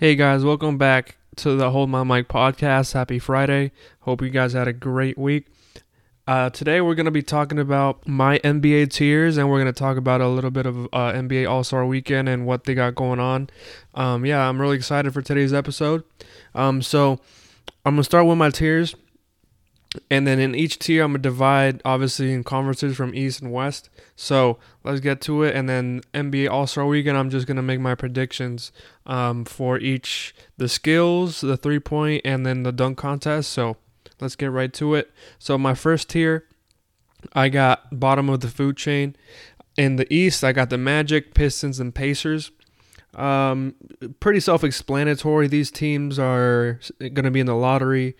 Hey guys, welcome back to the Hold My Mic podcast. Happy Friday. Hope you guys had a great week. Uh, today we're going to be talking about my NBA tiers and we're going to talk about a little bit of uh, NBA All Star Weekend and what they got going on. Um, yeah, I'm really excited for today's episode. Um, so I'm going to start with my tiers. And then in each tier, I'm going to divide obviously in conferences from East and West. So let's get to it. And then NBA All Star Weekend, I'm just going to make my predictions um, for each the skills, the three point, and then the dunk contest. So let's get right to it. So my first tier, I got bottom of the food chain. In the East, I got the Magic, Pistons, and Pacers. Um, pretty self-explanatory. These teams are going to be in the lottery.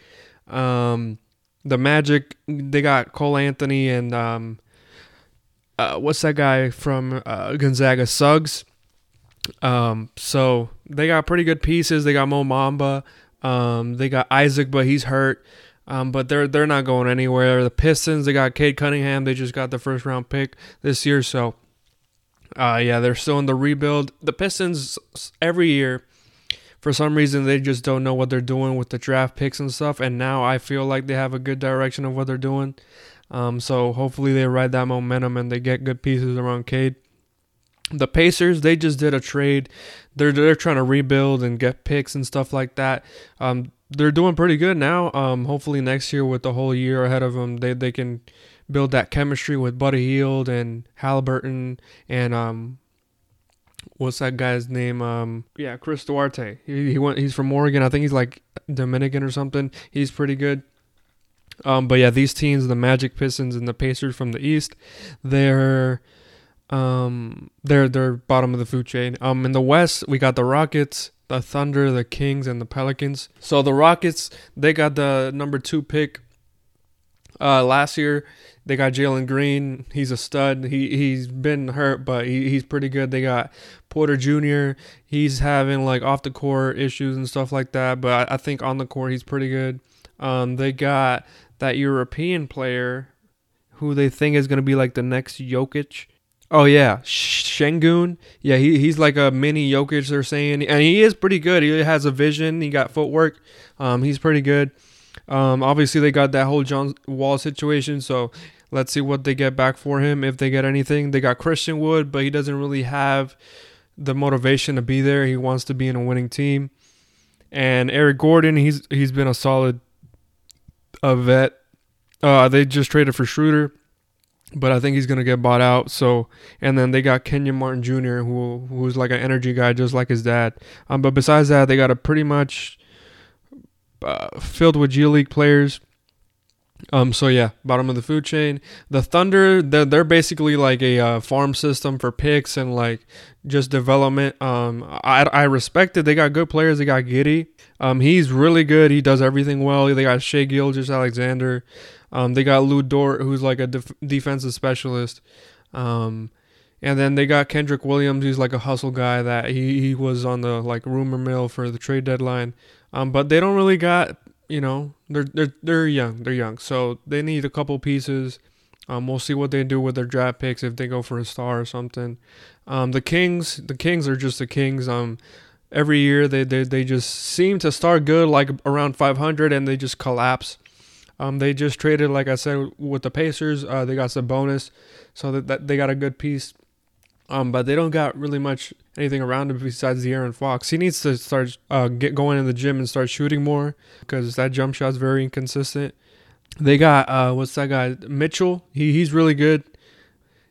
Um, the Magic, they got Cole Anthony and um, uh, what's that guy from uh, Gonzaga, Suggs. Um, so they got pretty good pieces. They got Mo Bamba. Um, they got Isaac, but he's hurt. Um, but they're they're not going anywhere. The Pistons, they got Cade Cunningham. They just got the first round pick this year, so uh, yeah, they're still in the rebuild. The Pistons every year for some reason they just don't know what they're doing with the draft picks and stuff. And now I feel like they have a good direction of what they're doing. Um, so hopefully they ride that momentum and they get good pieces around Cade. The Pacers, they just did a trade. They're they're trying to rebuild and get picks and stuff like that. Um, they're doing pretty good now. Um, hopefully next year with the whole year ahead of them, they they can build that chemistry with Buddy Hield and Halliburton and um, what's that guy's name? Um, yeah, Chris Duarte. He, he went. He's from Oregon. I think he's like Dominican or something. He's pretty good. Um, but yeah, these teams, the Magic, Pistons, and the Pacers from the East, they're um they're they're bottom of the food chain. Um, in the West, we got the Rockets, the Thunder, the Kings, and the Pelicans. So the Rockets, they got the number two pick. Uh, last year they got Jalen Green. He's a stud. He he's been hurt, but he, he's pretty good. They got Porter Jr. He's having like off the court issues and stuff like that, but I, I think on the court he's pretty good. Um, they got that European player who they think is gonna be like the next Jokic. Oh yeah, Sengun. Yeah, he, he's like a mini Jokic. They're saying, and he is pretty good. He has a vision. He got footwork. Um, he's pretty good. Um, obviously, they got that whole John Wall situation, so let's see what they get back for him if they get anything. They got Christian Wood, but he doesn't really have the motivation to be there. He wants to be in a winning team. And Eric Gordon, he's he's been a solid a vet. Uh, they just traded for Schroeder, but I think he's gonna get bought out. So, and then they got Kenyon Martin Jr., who who's like an energy guy, just like his dad. Um, but besides that, they got a pretty much uh, filled with G League players. Um, so yeah, bottom of the food chain. The Thunder, they're, they're basically like a uh, farm system for picks and like just development. Um, I, I respect it. They got good players. They got Giddey. Um, he's really good. He does everything well. They got Shai Gilgeous-Alexander. Um, they got Lu Dort, who's like a def- defensive specialist. Um, and then they got Kenrich Williams. He's like a hustle guy that he, he was on the like rumor mill for the trade deadline. Um, but they don't really got you know they're they're they're young. They're young, so they need a couple pieces. Um, we'll see what they do with their draft picks if they go for a star or something. Um, the Kings, the Kings are just the Kings. Um, every year they, they they just seem to start good, like around 500, and they just collapse. Um, they just traded, like I said, with the Pacers. Uh, they got some bonus, so that, that they got a good piece. Um, but they don't got really much anything around him besides De'Aaron Fox. He needs to start uh, get going in the gym and start shooting more because that jump shot's very inconsistent. They got uh, what's that guy Mitchell? He he's really good.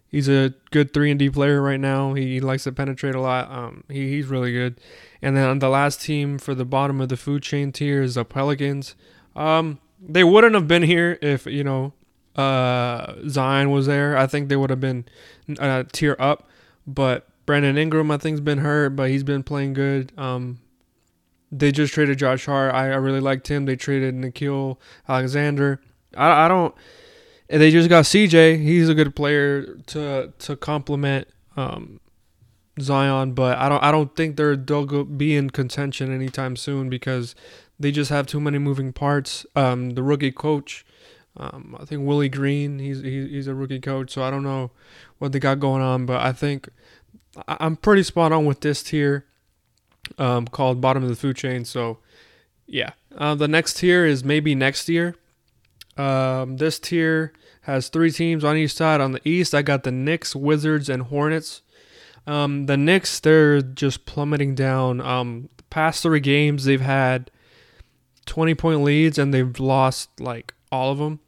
He's a good three and D player right now. He, he likes to penetrate a lot. Um, he, he's really good. And then on the last team for the bottom of the food chain tier is the Pelicans. Um, they wouldn't have been here if you know uh, Zion was there. I think they would have been uh, tier up. But Brandon Ingram, I think, has been hurt, but he's been playing good. Um, they just traded Josh Hart. I, I really liked him. They traded Nickeil Alexander. I, I don't. And They just got CJ. He's a good player to to complement um, Zion, but I don't I don't think they're they'll be in contention anytime soon because they just have too many moving parts. Um, the rookie coach, um, I think Willie Green, he's he's a rookie coach, so I don't know what they got going on, but I think I'm pretty spot on with this tier. um, called bottom of the food chain. So, yeah. Uh, the next tier is maybe next year. Um, this tier has three teams on each side. On the east, I got the Knicks, Wizards, and Hornets. Um, the Knicks, they're just plummeting down. Um, past three games, they've had 20 point leads and they've lost like all of them.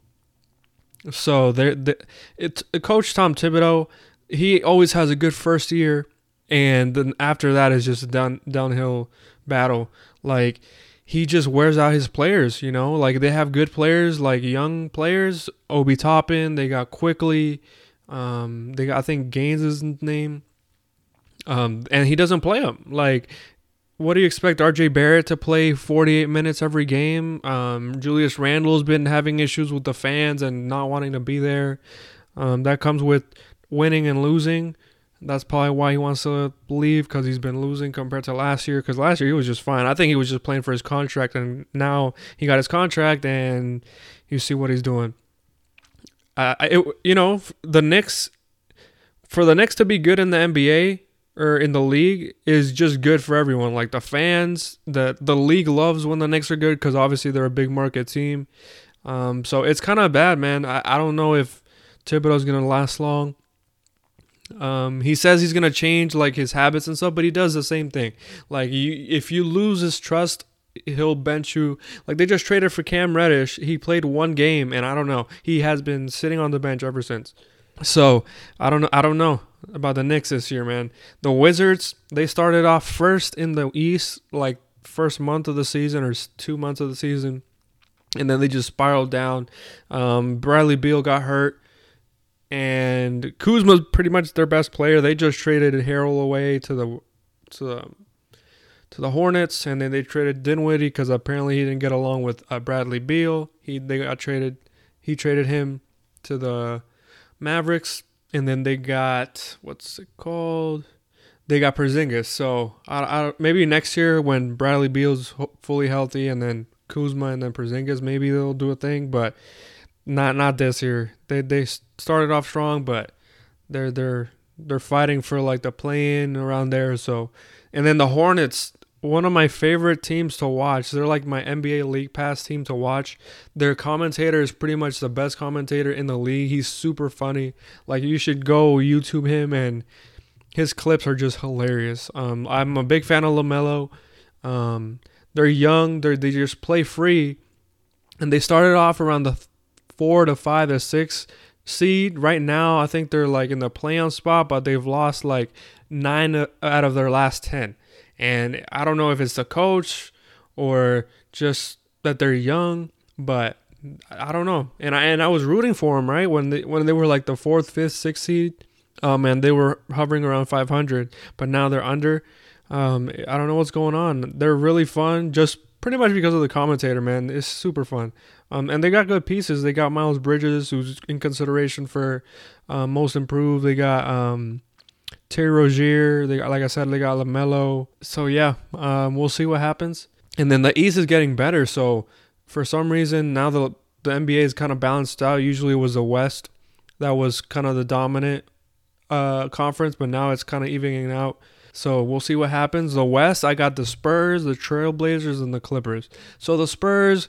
So they, it's Coach Tom Thibodeau. He always has a good first year, and then after that is just a down downhill battle. Like he just wears out his players. You know, like they have good players, like young players. Obi Toppin. They got Quickley. Um, they got I think Gaines is name. Um, and he doesn't play them. Like what do you expect RJ Barrett to play 48 minutes every game? Um, Julius Randle's been having issues with the fans and not wanting to be there. Um, that comes with winning and losing. That's probably why he wants to leave because he's been losing compared to last year. Because last year he was just fine. I think he was just playing for his contract, and now he got his contract, and you see what he's doing. Uh, it, you know, the Knicks, for the Knicks to be good in the NBA, or in the league is just good for everyone. Like the fans, the the league loves when the Knicks are good because obviously they're a big market team. Um, so it's kind of bad, man. I, I don't know if Thibodeau's gonna last long. Um, he says he's gonna change like his habits and stuff, but he does the same thing. Like you, if you lose his trust, he'll bench you. Like they just traded for Cam Reddish. He played one game, and I don't know. He has been sitting on the bench ever since. So I don't know. I don't know about the Knicks this year, man. The Wizards they started off first in the East, like first month of the season or two months of the season, and then they just spiraled down. Um, Bradley Beal got hurt, and Kuzma's pretty much their best player. They just traded Harrell away to the to the to the Hornets, and then they traded Dinwiddie because apparently he didn't get along with uh, Bradley Beal. He they got traded. He traded him to the Mavericks, and then they got what's it called? They got Porzingis. So I, I, maybe next year when Bradley Beal's fully healthy, and then Kuzma, and then Porzingis, maybe they'll do a thing. But not not this year. They they started off strong, but they're they're they're fighting for like the play-in around there. So, and then the Hornets one of my favorite teams to watch. They're like my NBA League Pass team to watch. Their commentator is pretty much the best commentator in the league. He's super funny. Like you should go YouTube him and his clips are just hilarious. Um, I'm a big fan of LaMelo. Um, they're young. They they just play free, and they started off around the four to five to six seed. Right now, I think they're like in the play-on spot, but they've lost like nine out of their last ten. And I don't know if it's the coach or just that they're young, but I don't know. And I and I was rooting for them right when they when they were like the fourth, fifth, sixth seed. Um, and they were hovering around 500, but now they're under. Um, I don't know what's going on. They're really fun, just pretty much because of the commentator, man. It's super fun. Um, and they got good pieces. They got Miles Bridges, who's in consideration for uh, most improved. They got um, Terry Rozier. They got, like I said, they got Lamelo. So yeah, um, we'll see what happens. And then the East is getting better. So for some reason now the the NBA is kind of balanced out. Usually it was the West that was kind of the dominant uh, conference, but now it's kind of evening out. So we'll see what happens. The West, I got the Spurs, the Trailblazers, and the Clippers. So the Spurs,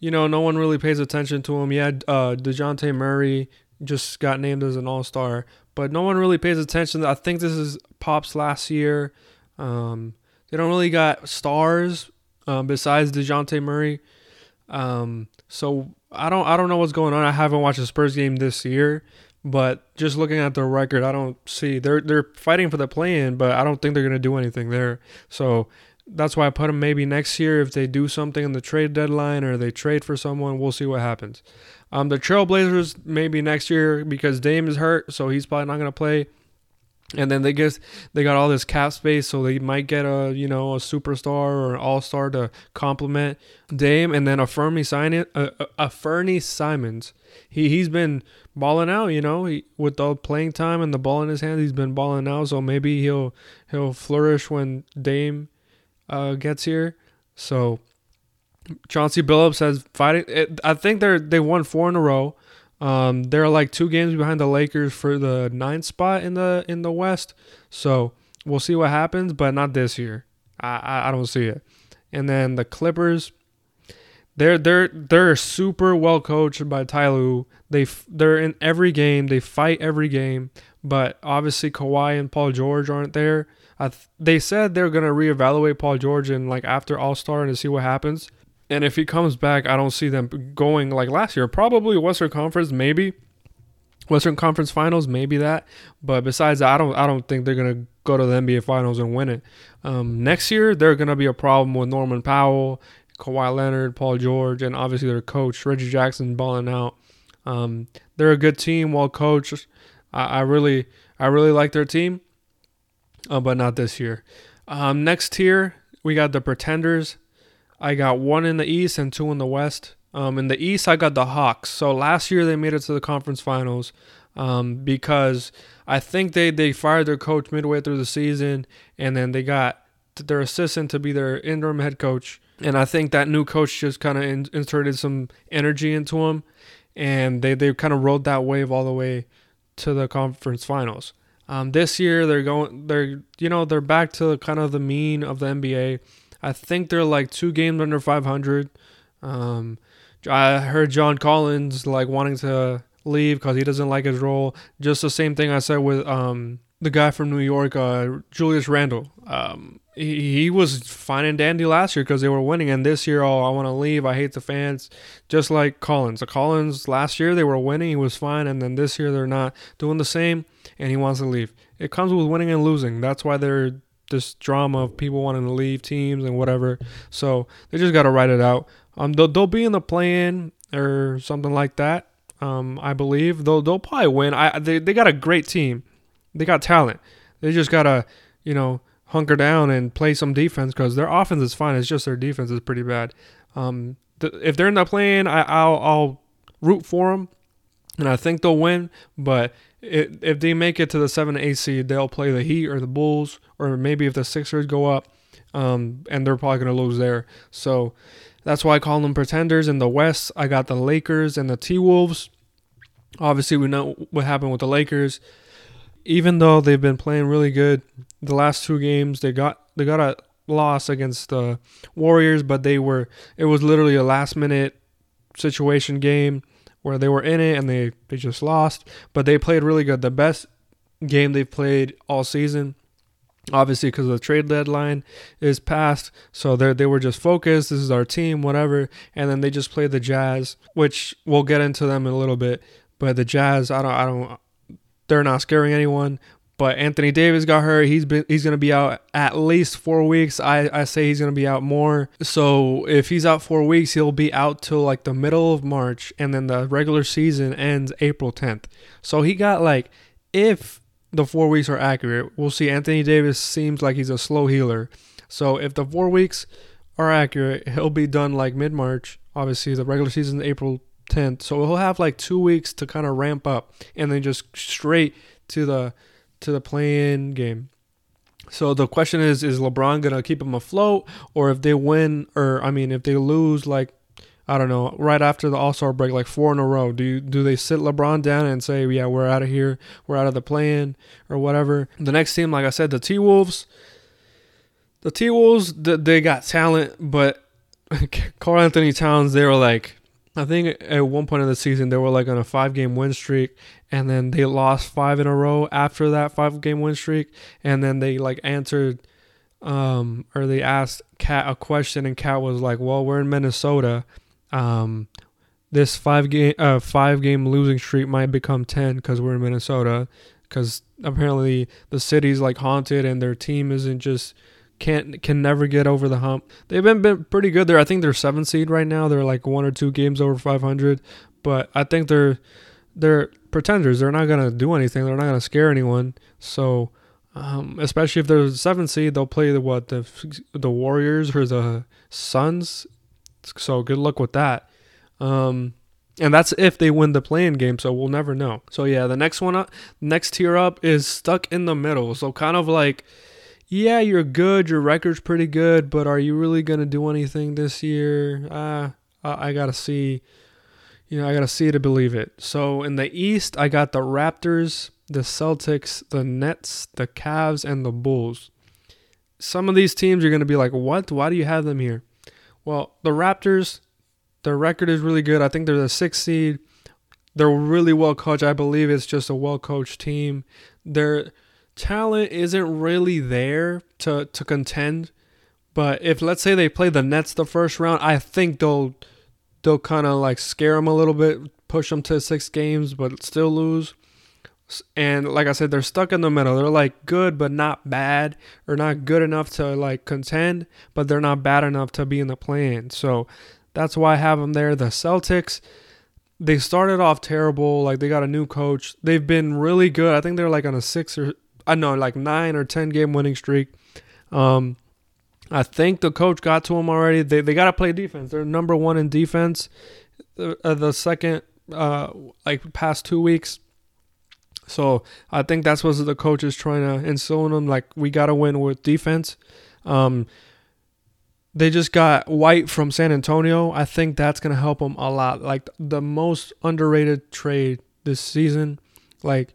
you know, no one really pays attention to them. Yeah, uh, Dejounte Murray just got named as an All Star, but no one really pays attention. I think this is Pop's last year. Um, they don't really got stars um, besides Dejounte Murray. Um, so I don't I don't know what's going on. I haven't watched a Spurs game this year, but just looking at their record, I don't see they're they're fighting for the play-in, but I don't think they're gonna do anything there. So that's why I put him maybe next year if they do something in the trade deadline or they trade for someone. We'll see what happens. Um, the Trailblazers maybe next year because Dame is hurt, so he's probably not gonna play. And then they guess they got all this cap space, so they might get a you know a superstar or an all star to complement Dame, and then a sign a, a, a Fernie Simons. He he's been balling out, you know, he, with the playing time and the ball in his hand, he's been balling out. So maybe he'll he'll flourish when Dame uh, gets here. So Chauncey Billups has fighting. It, I think they're they won four in a row. Um, they're like two games behind the Lakers for the ninth spot in the in the West. So we'll see what happens, but not this year. I, I, I don't see it. And then the Clippers, they're they're they're super well coached by Ty Lue. They they're in every game. They fight every game. But obviously Kawhi and Paul George aren't there. Th- they said they're gonna reevaluate Paul George and like after All Star and to see what happens. And if he comes back, I don't see them going like last year. Probably Western Conference, maybe. Western Conference Finals, maybe that. But besides that, I don't I don't think they're gonna go to the NBA Finals and win it. Um, next year, they're gonna be a problem with Norman Powell, Kawhi Leonard, Paul George, and obviously their coach Reggie Jackson balling out. Um, they're a good team, well coached. I, I really I really like their team, uh, but not this year. Um, next tier, we got the Pretenders. I got one in the East and two in the West. Um, in the East, I got the Hawks. So last year they made it to the conference finals um, because I think they, they fired their coach midway through the season and then they got their assistant to be their interim head coach. And I think that new coach just kind of in, inserted some energy into them and they, they kind of rode that wave all the way to the conference finals. Um, this year they're going they're you know they're back to kind of the mean of the NBA. I think they're like two games under 500. Um, I heard John Collins like wanting to leave because he doesn't like his role. Just the same thing I said with um, the guy from New York, uh, Julius Randle. Um, he, was fine and dandy last year because they were winning, and this year, oh, I want to leave. I hate the fans. Just like Collins. The Collins last year they were winning, he was fine, and then this year they're not doing the same, and he wants to leave. It comes with winning and losing. That's why they're this drama of people wanting to leave teams and whatever. So they just got to write it out. Um, they'll, they'll be in the play-in or something like that. Um, I believe they'll they'll probably win. I they they got a great team. They got talent. They just gotta you know hunker down and play some defense because their offense is fine. It's just their defense is pretty bad. Um, the, if they're in the play-in, I, I'll I'll root for them, and I think they'll win. But it, if they make it to the seven eight seed, they'll play the Heat or the Bulls, or maybe if the Sixers go up, um, and they're probably gonna lose there. So that's why I call them pretenders. In the West, I got the Lakers and the T Wolves. Obviously, we know what happened with the Lakers. Even though they've been playing really good, the last two games they got they got a loss against the Warriors, but they were it was literally a last minute situation game where they were in it and they they just lost, but they played really good. The best game they've played all season obviously because the trade deadline is past. So they they were just focused. This is our team whatever. And then they just played the jazz which we'll get into them in a little bit. But the jazz i don't i don't they're not scaring anyone but Anthony Davis got hurt. He's been he's gonna be out at least four weeks. I, I say he's gonna be out more. So if he's out four weeks, he'll be out till like the middle of March, and then the regular season ends April 10th. So he got like if the four weeks are accurate. We'll see. Anthony Davis seems like he's a slow healer. So if the four weeks are accurate, he'll be done like mid March. Obviously, the regular season April 10th. So he'll have like two weeks to kind of ramp up and then just straight to the to the play-in game. So the question is: Is LeBron gonna keep him afloat, or if they win, or I mean, if they lose, like I don't know, right after the All Star break, like four in a row? Do you, do they sit LeBron down and say, yeah, we're out of here, we're out of the plan or whatever? The next team, like I said, the T Wolves. The T Wolves, they got talent, but Karl-Anthony Towns, they were like, I think at one point in the season they were like on a five game win streak, and then they lost five in a row after that five game win streak, and then they like answered um, or they asked KAT a question, and KAT was like, "Well, we're in Minnesota, um, this five game uh, five game losing streak might become ten because we're in Minnesota. Because apparently the city's like haunted and their team isn't just can't can never get over the hump. They've been, been pretty good there. I think they're seven seed right now. They're like one or two games over 500, but I think they're they're pretenders. They're not gonna do anything. They're not gonna scare anyone. So. Um, especially if they're seven seed, they'll play the what the the Warriors or the Suns so good luck with that. Um, and that's if they win the play-in game, so we'll never know. So yeah, the next one up, next tier up is stuck in the middle. So kind of like, yeah, you're good, your record's pretty good, but are you really gonna do anything this year? Uh, I, I gotta see. You know, I gotta see to believe it. So in the East, I got the Raptors, the Celtics, the Nets, the Cavs, and the Bulls. some of these teams you're going to be like, what? Why do you have them here? Well, the Raptors, their record is really good. I think they're the sixth seed. They're really well coached. I believe it's just a well coached team. Their talent isn't really there to, to contend. But if let's say they play the Nets the first round, I think they'll they'll kind of like scare them a little bit, push them to six games, but still lose. And like I said, they're stuck in the middle. They're like good, but not bad, or not good enough to like contend, but they're not bad enough to be in the plan. So that's why I have them there. The Celtics, they started off terrible. Like they got a new coach. They've been really good. I think they're like on a six or I know like nine or ten game winning streak. Um, I think the coach got to them already. They they got to play defense. They're number one in defense. The, uh, the second uh like past two weeks. So I think that's what the coach is trying to instill in them. Like we got to win with defense. Um, they just got White from San Antonio. I think that's gonna help them a lot. Like the most underrated trade this season. Like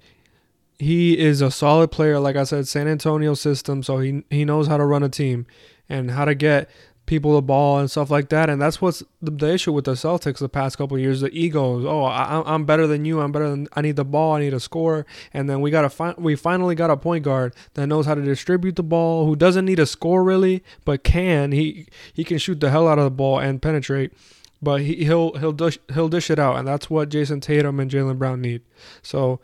he is a solid player. Like I said, San Antonio system, so he he knows how to run a team and how to get people the ball and stuff like that. And that's what's the, the issue with the Celtics the past couple years. The egos. Oh, I, am better than you. I'm better than. I need the ball. I need a score. And then we got a fi- we finally got a point guard that knows how to distribute the ball, who doesn't need a score really, but can. He he can shoot the hell out of the ball and penetrate. But he, he'll he'll dish, he'll dish it out, and that's what Jayson Tatum and Jaylen Brown need. So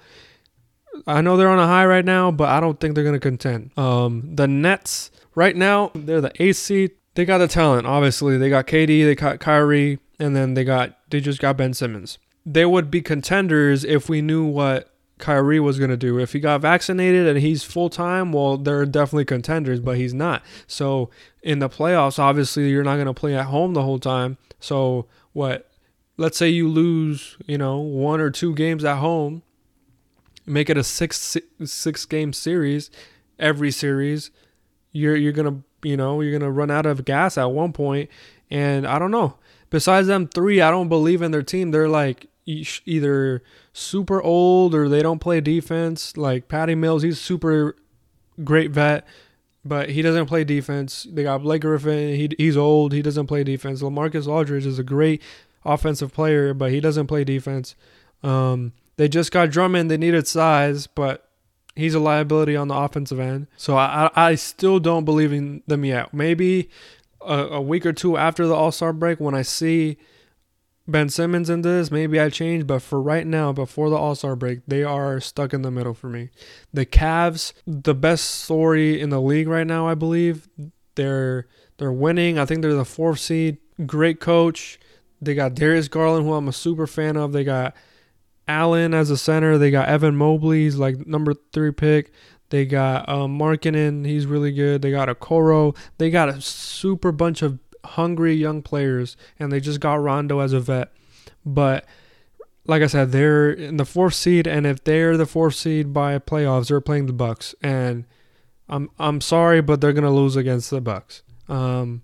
I know they're on a high right now, but I don't think they're going to contend. Um, the Nets, right now, they're the seed. They got the talent, obviously. They got KD, they got Kyrie, and then they got they just got Ben Simmons. They would be contenders if we knew what Kyrie was going to do. If he got vaccinated and he's full time, well, they're definitely contenders, but he's not. So in the playoffs, obviously, you're not going to play at home the whole time. So what? Let's say you lose, you know, one or two games at home make it a six six game series every series you're you're gonna you know you're gonna run out of gas at one point and i don't know. Besides them three i don't believe in their team. They're like either super old or they don't play defense. Like patty mills he's super great vet but he doesn't play defense. They got blake griffin. He, he's old. He doesn't play defense. Lamarcus aldridge is a great offensive player but he doesn't play defense. Um, they just got Drummond. They needed size, but he's a liability on the offensive end. So I, I still don't believe in them yet. Maybe a, a week or two after the All Star break, when I see Ben Simmons in this, maybe I change. But for right now, before the All Star break, they are stuck in the middle for me. The Cavs, the best story in the league right now, I believe. They're they're winning. I think they're the fourth seed. Great coach. They got Darius Garland, who I'm a super fan of. They got Allen as a center. They got Evan Mobley, he's like number three pick. They got um, Markkanen, he's really good. They got Okoro. They got a super bunch of hungry young players, and they just got Rondo as a vet. But like I said, they're in the fourth seed, and if they're the fourth seed by playoffs, they're playing the Bucks, and I'm I'm sorry, but they're gonna lose against the Bucks. Um,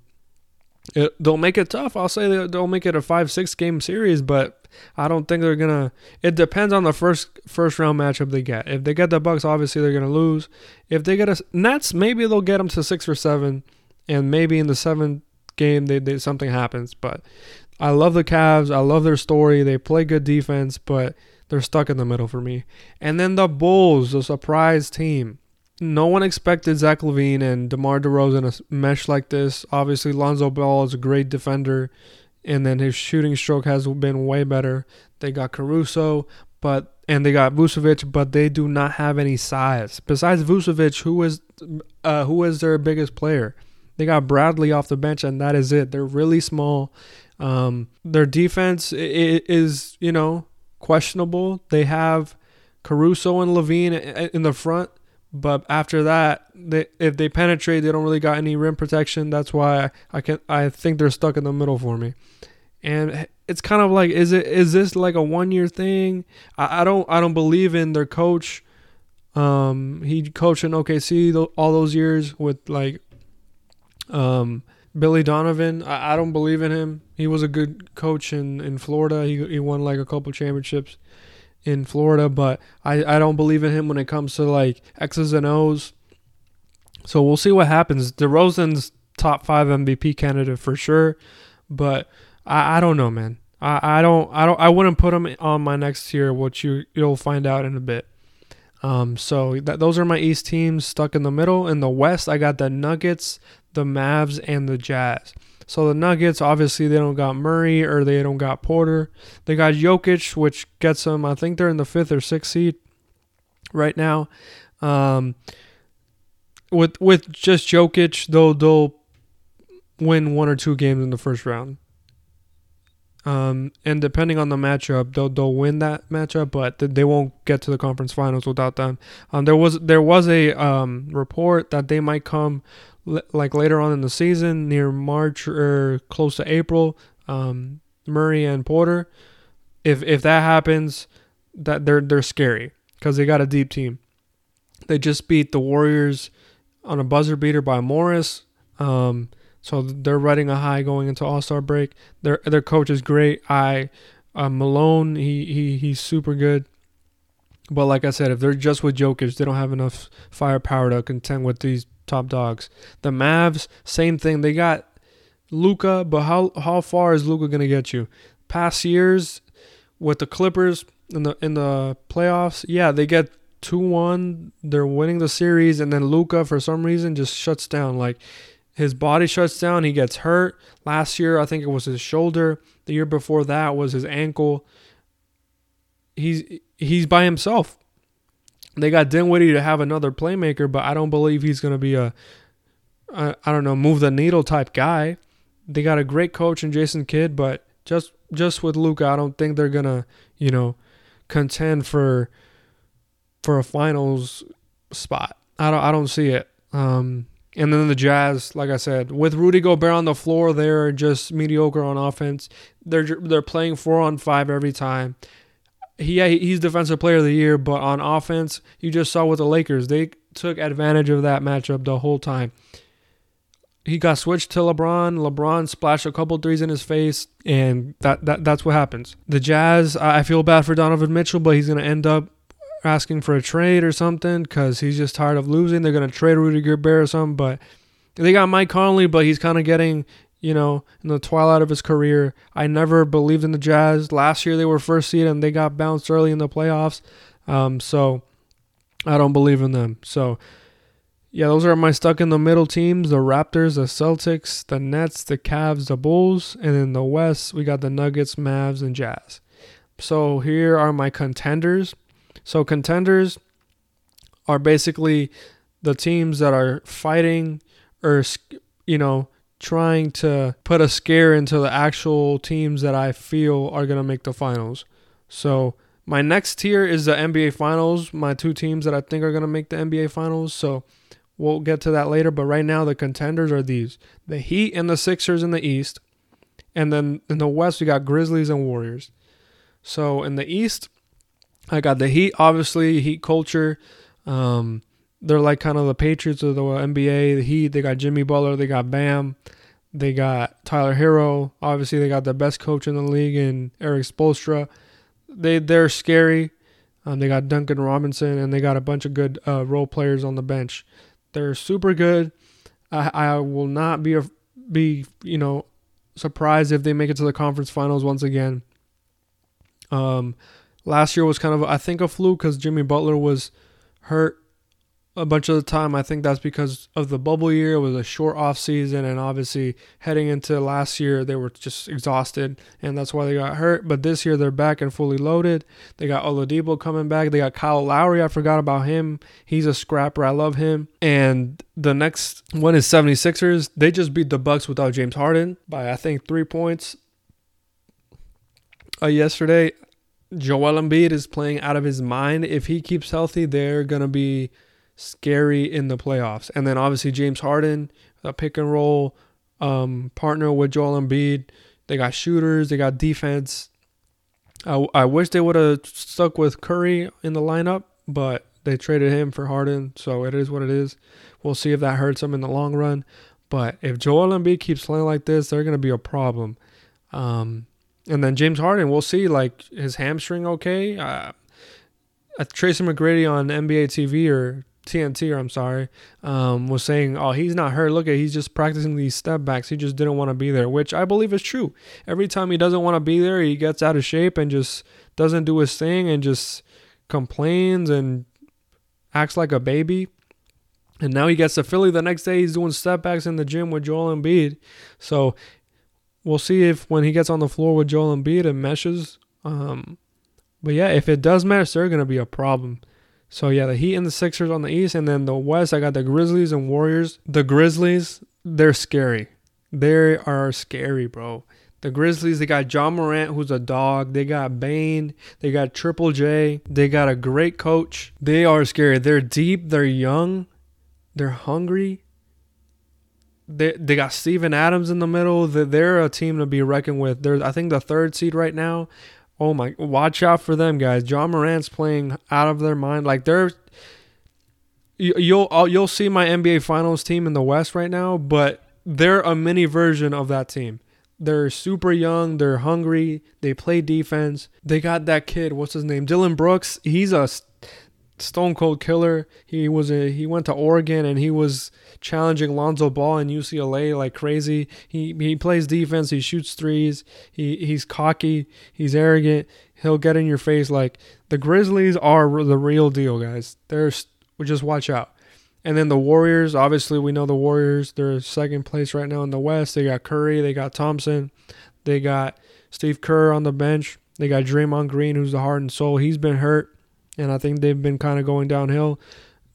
it, they'll make it tough. I'll say they'll make it a five six game series, but I don't think they're gonna. It depends on the first first round matchup they get. If they get the Bucks, obviously they're gonna lose. If they get a Nets, maybe they'll get them to six or seven, and maybe in the seventh game they, they something happens. But I love the Cavs. I love their story. They play good defense, but they're stuck in the middle for me. And then the Bulls, the surprise team. No one expected Zach LaVine and DeMar DeRozan to mesh like this. Obviously, Lonzo Ball is a great defender and then his shooting stroke has been way better. They got Caruso, but and they got Vucevic, but they do not have any size. Besides Vucevic, who is uh, who is their biggest player? They got Bradley off the bench, and that is it. They're really small. Um, their defense is, you know, questionable. They have Caruso and LaVine in the front, but after that, they, if they penetrate, they don't really got any rim protection. That's why I can I think they're stuck in the middle for me. And it's kind of like, is it is this like a one year thing? I, I don't I don't believe in their coach. Um, he coached in OKC all those years with like, um, Billy Donovan. I, I don't believe in him. He was a good coach in in Florida. He he won like a couple championships in Florida, but I, I don't believe in him when it comes to like X's and O's. So we'll see what happens. DeRozan's top five MVP candidate for sure, but I, I don't know, man. I, I don't I don't I wouldn't put him on my next tier, which you you'll find out in a bit. Um, so that, those are my East teams stuck in the middle. In the West, I got the Nuggets, the Mavs, and the Jazz. So the Nuggets, obviously, they don't got Murray or they don't got Porter. They got Jokic, which gets them. I think they're in the fifth or sixth seed right now. Um, with with just Jokic, they'll they'll win one or two games in the first round. Um, and depending on the matchup, they'll they'll win that matchup, but they won't get to the conference finals without them. Um, there was there was a um, report that they might come like later on in the season, near March or close to April. Um, Murray and Porter, if if that happens, that they're they're scary because they got a deep team. They just beat the Warriors on a buzzer beater by Morris. Um, so they're riding a high going into All Star break. Their their coach is great. I uh, Malone, he he he's super good. But like I said, if they're just with Jokic, they don't have enough firepower to contend with these top dogs. The Mavs, same thing. They got Luka, but how how far is Luka gonna get you? Past years with the Clippers in the in the playoffs, yeah, they get two one. They're winning the series, and then Luka for some reason just shuts down. Like his body shuts down. He gets hurt. Last year, I think it was his shoulder. The year before that was his ankle. He's he's by himself. They got Dinwiddie to have another playmaker, but I don't believe he's going to be a I, I don't know move the needle type guy. They got a great coach in Jason Kidd, but just just with Luka, I don't think they're gonna you know contend for for a finals spot. I don't I don't see it. Um, and then the Jazz, like I said, with Rudy Gobert on the floor, they're just mediocre on offense. They're they're playing four on five every time. He yeah, he's defensive player of the year, but on offense, you just saw with the Lakers, they took advantage of that matchup the whole time. He got switched to LeBron. LeBron splashed a couple threes in his face, and that, that that's what happens. The Jazz, I feel bad for Donovan Mitchell, but he's gonna end up asking for a trade or something because he's just tired of losing. They're gonna trade Rudy Gobert or something, but they got Mike Conley, but he's kind of getting you know in the twilight of his career. I never believed in the Jazz. Last year they were first seed and they got bounced early in the playoffs, um, so I don't believe in them. So. Yeah, those are my stuck in the middle teams the Raptors, the Celtics, the Nets, the Cavs, the Bulls, and in the West, we got the Nuggets, Mavs, and Jazz. So here are my contenders. So contenders are basically the teams that are fighting or you know trying to put a scare into the actual teams that I feel are going to make the finals. So my next tier is the NBA finals, my two teams that I think are going to make the NBA finals. So we'll get to that later, but right now the contenders are these. The Heat and the Sixers in the East. And then in the West we got Grizzlies and Warriors. So in the East, I got the Heat, obviously, Heat culture. Um, they're like kind of the Patriots of the NBA. The Heat, they got Jimmy Butler, they got Bam, they got Tyler Herro. Obviously, they got the best coach in the league in Erik Spoelstra. They they're scary. Um, they got Duncan Robinson, and they got a bunch of good uh, role players on the bench. They're super good. I, I will not be a, be you know surprised if they make it to the conference finals once again. Um, Last year was kind of, I think, a fluke because Jimmy Butler was hurt a bunch of the time. I think that's because of the bubble year. It was a short off season, and obviously heading into last year, they were just exhausted, and that's why they got hurt. But this year, they're back and fully loaded. They got Oladipo coming back. They got Kyle Lowry. I forgot about him. He's a scrapper. I love him. And the next one is 76ers. They just beat the Bucks without James Harden by I think three points. Uh, yesterday, Joel Embiid is playing out of his mind. If he keeps healthy, they're to be scary in the playoffs. And then obviously James Harden, a pick and roll um, partner with Joel Embiid. They got shooters, they got defense. I, I wish they would have stuck with Curry in the lineup, but they traded him for Harden, so it is what it is. We'll see if that hurts them in the long run. But if Joel Embiid keeps playing like this, they're going to be a problem. Um, and then James Harden, we'll see. Like his hamstring, okay. Uh, Tracy McGrady on NBA TV or TNT, or I'm sorry, um, was saying, "Oh, he's not hurt. Look at, he's just practicing these step backs. He just didn't want to be there," which I believe is true. Every time he doesn't want to be there, he gets out of shape and just doesn't do his thing and just complains and acts like a baby. And now he gets to Philly the next day. He's doing step backs in the gym with Joel Embiid. So we'll see if when he gets on the floor with Joel Embiid it meshes. Um, but yeah, if it does mesh, they're gonna be a problem. So yeah, the Heat and the Sixers on the East, and then the West, I got the Grizzlies and Warriors. The Grizzlies, they're scary. They are scary, bro. The Grizzlies, they got Ja Morant, who's a dog. They got Bane. They got Triple J. They got a great coach. They are scary. They're deep. They're young. They're hungry. They they got Steven Adams in the middle. They're a team to be reckoned with. They're I think the third seed right now. Oh my! Watch out for them guys. Ja Morant's playing out of their mind. Like they're you'll uh, you'll see my NBA Finals team in the West right now, but they're a mini version of that team. They're super young. They're hungry. They play defense. They got that kid. What's his name? Dillon Brooks. He's a stone cold killer. He was a he went to Oregon and he was challenging Lonzo Ball in UCLA like crazy. He he plays defense. He shoots threes. He he's cocky. He's arrogant. He'll get in your face. Like the Grizzlies are the real deal, guys. They're just watch out. And then the Warriors, obviously we know the Warriors. They're second place right now in the West. They got Curry, they got Thompson, they got Steve Kerr on the bench. They got Draymond Green, who's the heart and soul. He's been hurt, and I think they've been kind of going downhill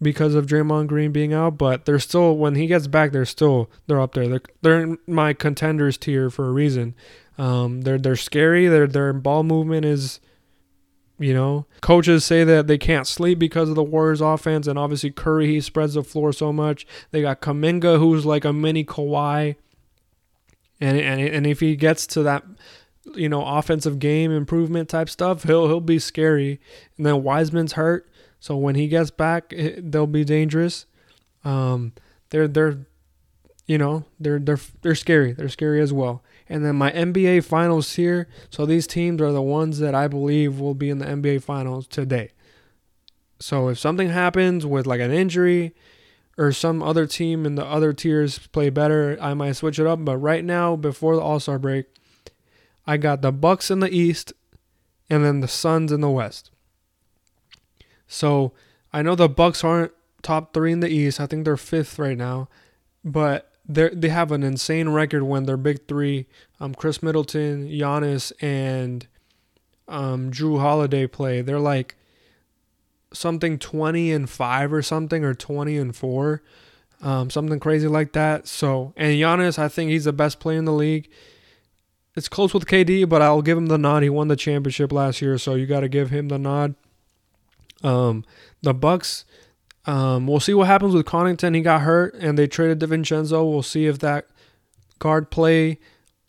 because of Draymond Green being out. But they're still, when he gets back, they're still they're up there. They're they're in my contenders tier for a reason. Um, they're they're scary. Their their ball movement is you know, coaches say that they can't sleep because of the Warriors offense, and obviously Curry he spreads the floor so much. They got Kuminga who's like a mini Kawhi, and and and if he gets to that, you know, offensive game improvement type stuff, he'll he'll be scary. And then Wiseman's hurt, so when he gets back, they'll be dangerous. Um, they're they're, you know, they're they're they're scary. They're scary as well. And then my NBA finals here. So these teams are the ones that I believe will be in the NBA finals today. So if something happens with like an injury or some other team in the other tiers play better, I might switch it up. But right now, before the All Star break, I got the Bucks in the East and then the Suns in the West. So I know the Bucks aren't top three in the East. I think they're fifth right now. But they they have an insane record when their big three, um, Khris Middleton, Giannis, and um, Jrue Holiday play. They're like something twenty and five or something, or twenty and four, um, something crazy like that. So, and Giannis, I think he's the best player in the league. It's close with KD, but I'll give him the nod. He won the championship last year, so you got to give him the nod. Um, the Bucks um, we'll see what happens with Connaughton. He got hurt, and they traded DiVincenzo. We'll see if that guard play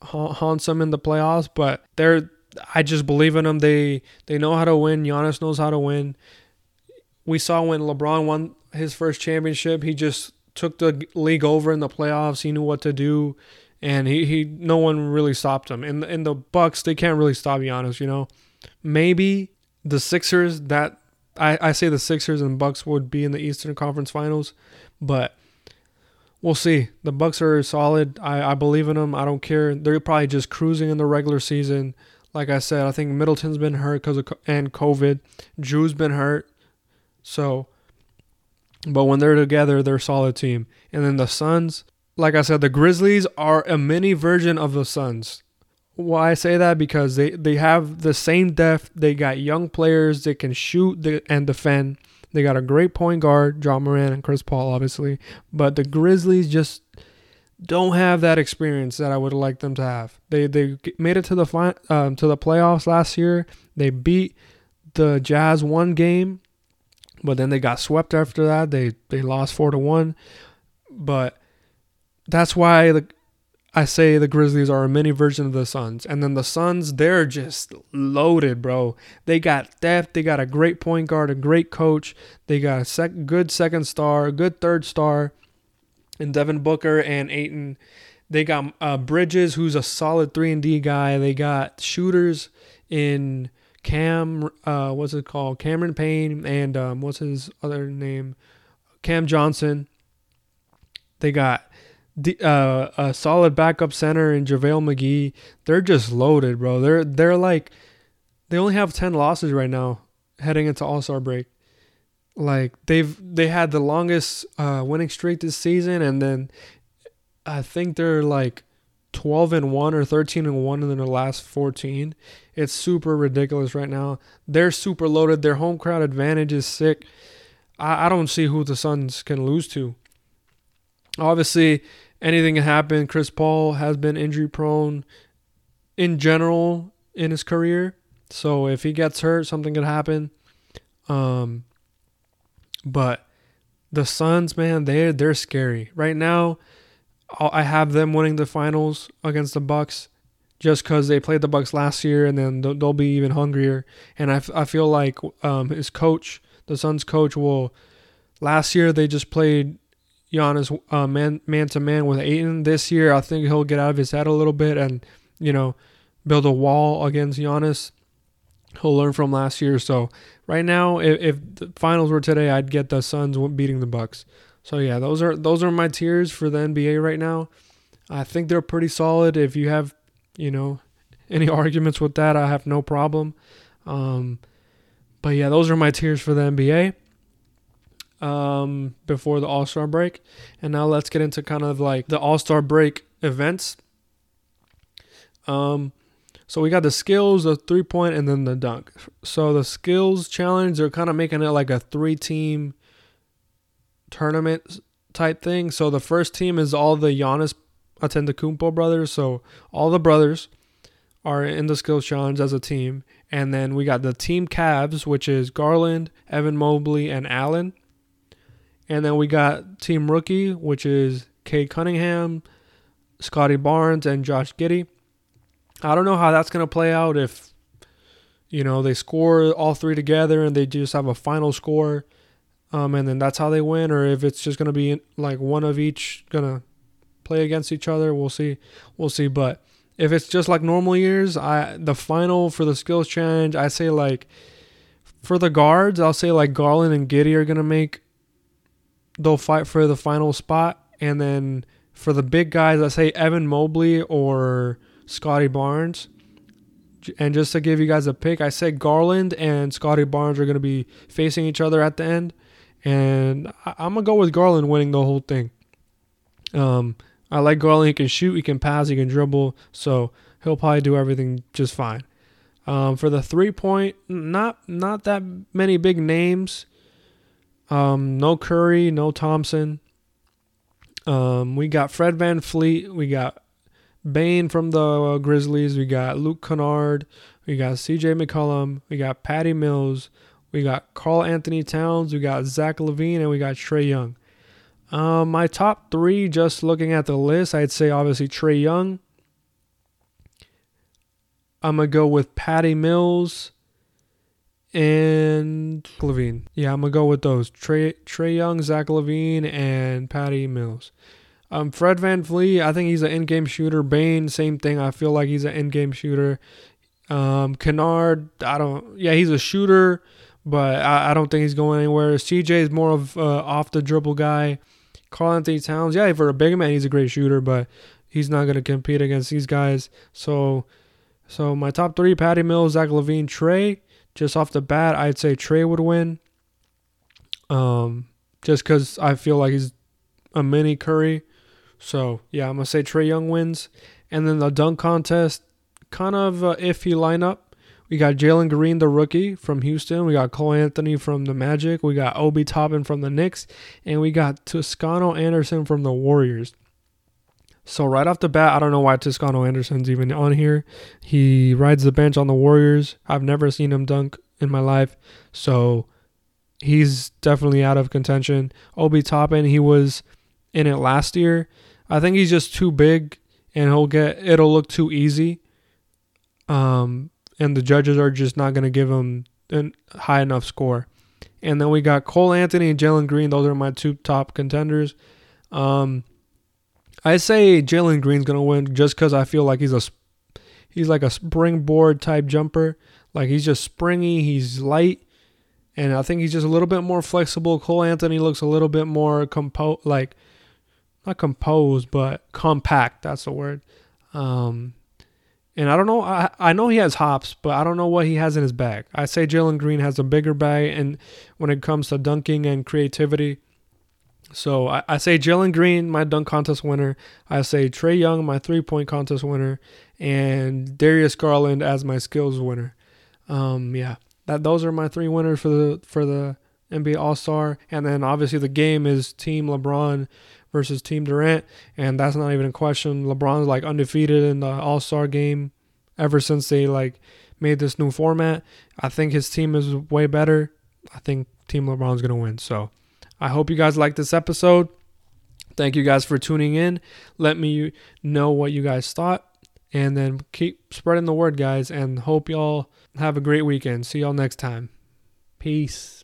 haunts them in the playoffs. But they're, I just believe in them. They they know how to win. Giannis knows how to win. We saw when LeBron won his first championship, he just took the league over in the playoffs. He knew what to do, and he, he no one really stopped him. In in the Bucks, they can't really stop Giannis. You know, maybe the Sixers that I, I say the Sixers and Bucks would be in the Eastern Conference Finals, but we'll see. The Bucks are solid. I, I believe in them. I don't care. They're probably just cruising in the regular season. Like I said, I think Middleton's been hurt because of and COVID. Jrue's been hurt. So, but when they're together, they're a solid team. And then the Suns, like I said, the Grizzlies are a mini version of the Suns. Why I say that because they they have the same depth. They got young players that can shoot and defend. They got a great point guard, John Moran and Chris Paul, obviously. But the Grizzlies just don't have that experience that I would like them to have. They they made it to the fi- um, to the playoffs last year. They beat the Jazz one game, but then they got swept after that. They they lost four to one. But that's why the I say the Grizzlies are a mini version of the Suns. And then the Suns, they're just loaded, bro. They got depth. They got a great point guard, a great coach. They got a sec- good second star, a good third star and Devin Booker and Ayton. They got uh, Bridges, who's a solid 3 and D guy. They got shooters in Cam, uh, what's it called? Cameron Payne and um, what's his other name? Cam Johnson. They got uh, a solid backup center in JaVale McGee. They're just loaded, bro. They're they're like they only have ten losses right now heading into All Star break. Like they've they had the longest uh, winning streak this season, and then I think they're like twelve and one or thirteen and one in their last fourteen. It's super ridiculous right now. They're super loaded. Their home crowd advantage is sick. I, I don't see who the Suns can lose to. Obviously, anything can happen. Chris Paul has been injury prone in general in his career. So if he gets hurt, something could happen. Um, but the Suns, man, they they're scary right now. I have them winning the finals against the Bucks, just because they played the Bucks last year, and then they'll, be even hungrier. And I, I feel like um, his coach, the Suns coach, will. Last year they just played Giannis uh, man man to man with Ayton. This year, I think he'll get out of his head a little bit and you know build a wall against Giannis. He'll learn from last year. So right now, if, if the finals were today, I'd get the Suns beating the Bucks. So yeah, those are those are my tiers for the NBA right now. I think they're pretty solid. If you have you know any arguments with that, I have no problem. Um, but yeah, those are my tiers for the NBA um, before the All Star break. And now let's get into kind of like the All Star break events. Um, so we got the skills, the three point, and then the dunk. So the skills challenge, they're kind of making it like a three team tournament type thing. So the first team is all the Giannis Antetokounmpo brothers. So all the brothers are in the skills challenge as a team. And then we got the team Cavs, which is Garland, Evan Mobley, and Allen. And then we got Team Rookie, which is Cade Cunningham, Scottie Barnes, and Josh Giddey. I don't know how that's going to play out if, you know, they score all three together and they just have a final score, um, and then that's how they win, or if it's just going to be like one of each going to play against each other. We'll see. We'll see. But if it's just like normal years, I the final for the skills challenge, I say like for the guards, I'll say like Garland and Giddey are going to make they'll fight for the final spot. And then for the big guys, I say Evan Mobley or Scottie Barnes. And just to give you guys a pick, I say Garland and Scottie Barnes are going to be facing each other at the end. And I- am going to go with Garland winning the whole thing. Um, I like Garland. He can shoot, he can pass, he can dribble. So he'll probably do everything just fine. Um, for the three point, not not that many big names. Um, no Curry, no Thompson. Um, we got Fred VanVleet. We got Bane from the uh, Grizzlies. We got Luke Kennard. We got CJ McCollum. We got Patty Mills. We got Karl-Anthony Towns. We got Zach LaVine. And we got Trae Young. Um, my top three, just looking at the list, I'd say obviously Trae Young. I'm going to go with Patty Mills and LaVine. Yeah, I'm gonna go with those. Trey Trae Young, Zach LaVine, and Patty Mills. Um, Fred VanVleet, I think he's an in-game shooter. Bane, same thing. I feel like he's an in-game shooter. Um, Kennard, I don't. Yeah, he's a shooter, but I, I don't think he's going anywhere. CJ is more of uh, off the dribble guy. Karl-Anthony Towns, yeah, for a big man, he's a great shooter, but he's not gonna compete against these guys. So, so my top three: Patty Mills, Zach LaVine, Trae just off the bat, I'd say Trae would win. Um, just because I feel like he's a mini Curry. So yeah, I'm gonna say Trae Young wins. And then the dunk contest, kind of uh, iffy lineup. We got Jalen Green, the rookie from Houston. We got Cole Anthony from the Magic. We got Obi Toppin from the Knicks, and we got Toscano Anderson from the Warriors. So right off the bat, I don't know why Toscano Anderson's even on here. He rides the bench on the Warriors. I've never seen him dunk in my life. So he's definitely out of contention. Obi Toppin, he was in it last year. I think he's just too big and he'll get it'll look too easy. Um and the judges are just not going to give him a high enough score. And then we got Cole Anthony and Jalen Green. Those are my two top contenders. Um, I say Jalen Green's gonna win just because I feel like he's a he's like a springboard type jumper. Like he's just springy, he's light, and I think he's just a little bit more flexible. Cole Anthony looks a little bit more compo like not composed, but compact. That's the word. Um, and I don't know. I I know he has hops, but I don't know what he has in his bag. I say Jalen Green has a bigger bag, and when it comes to dunking and creativity. So I, I say Jalen Green, my dunk contest winner. I say Trae Young, my three point contest winner, and Darius Garland as my skills winner. Um, yeah, that those are my three winners for the for the NBA All Star, and then obviously the game is Team LeBron versus Team Durant, and that's not even a question. LeBron's like undefeated in the All Star game ever since they like made this new format. I think his team is way better. I think Team LeBron's gonna win. So I hope you guys like this episode. Thank you guys for tuning in. Let me know what you guys thought. And then keep spreading the word, guys. And hope y'all have a great weekend. See y'all next time. Peace.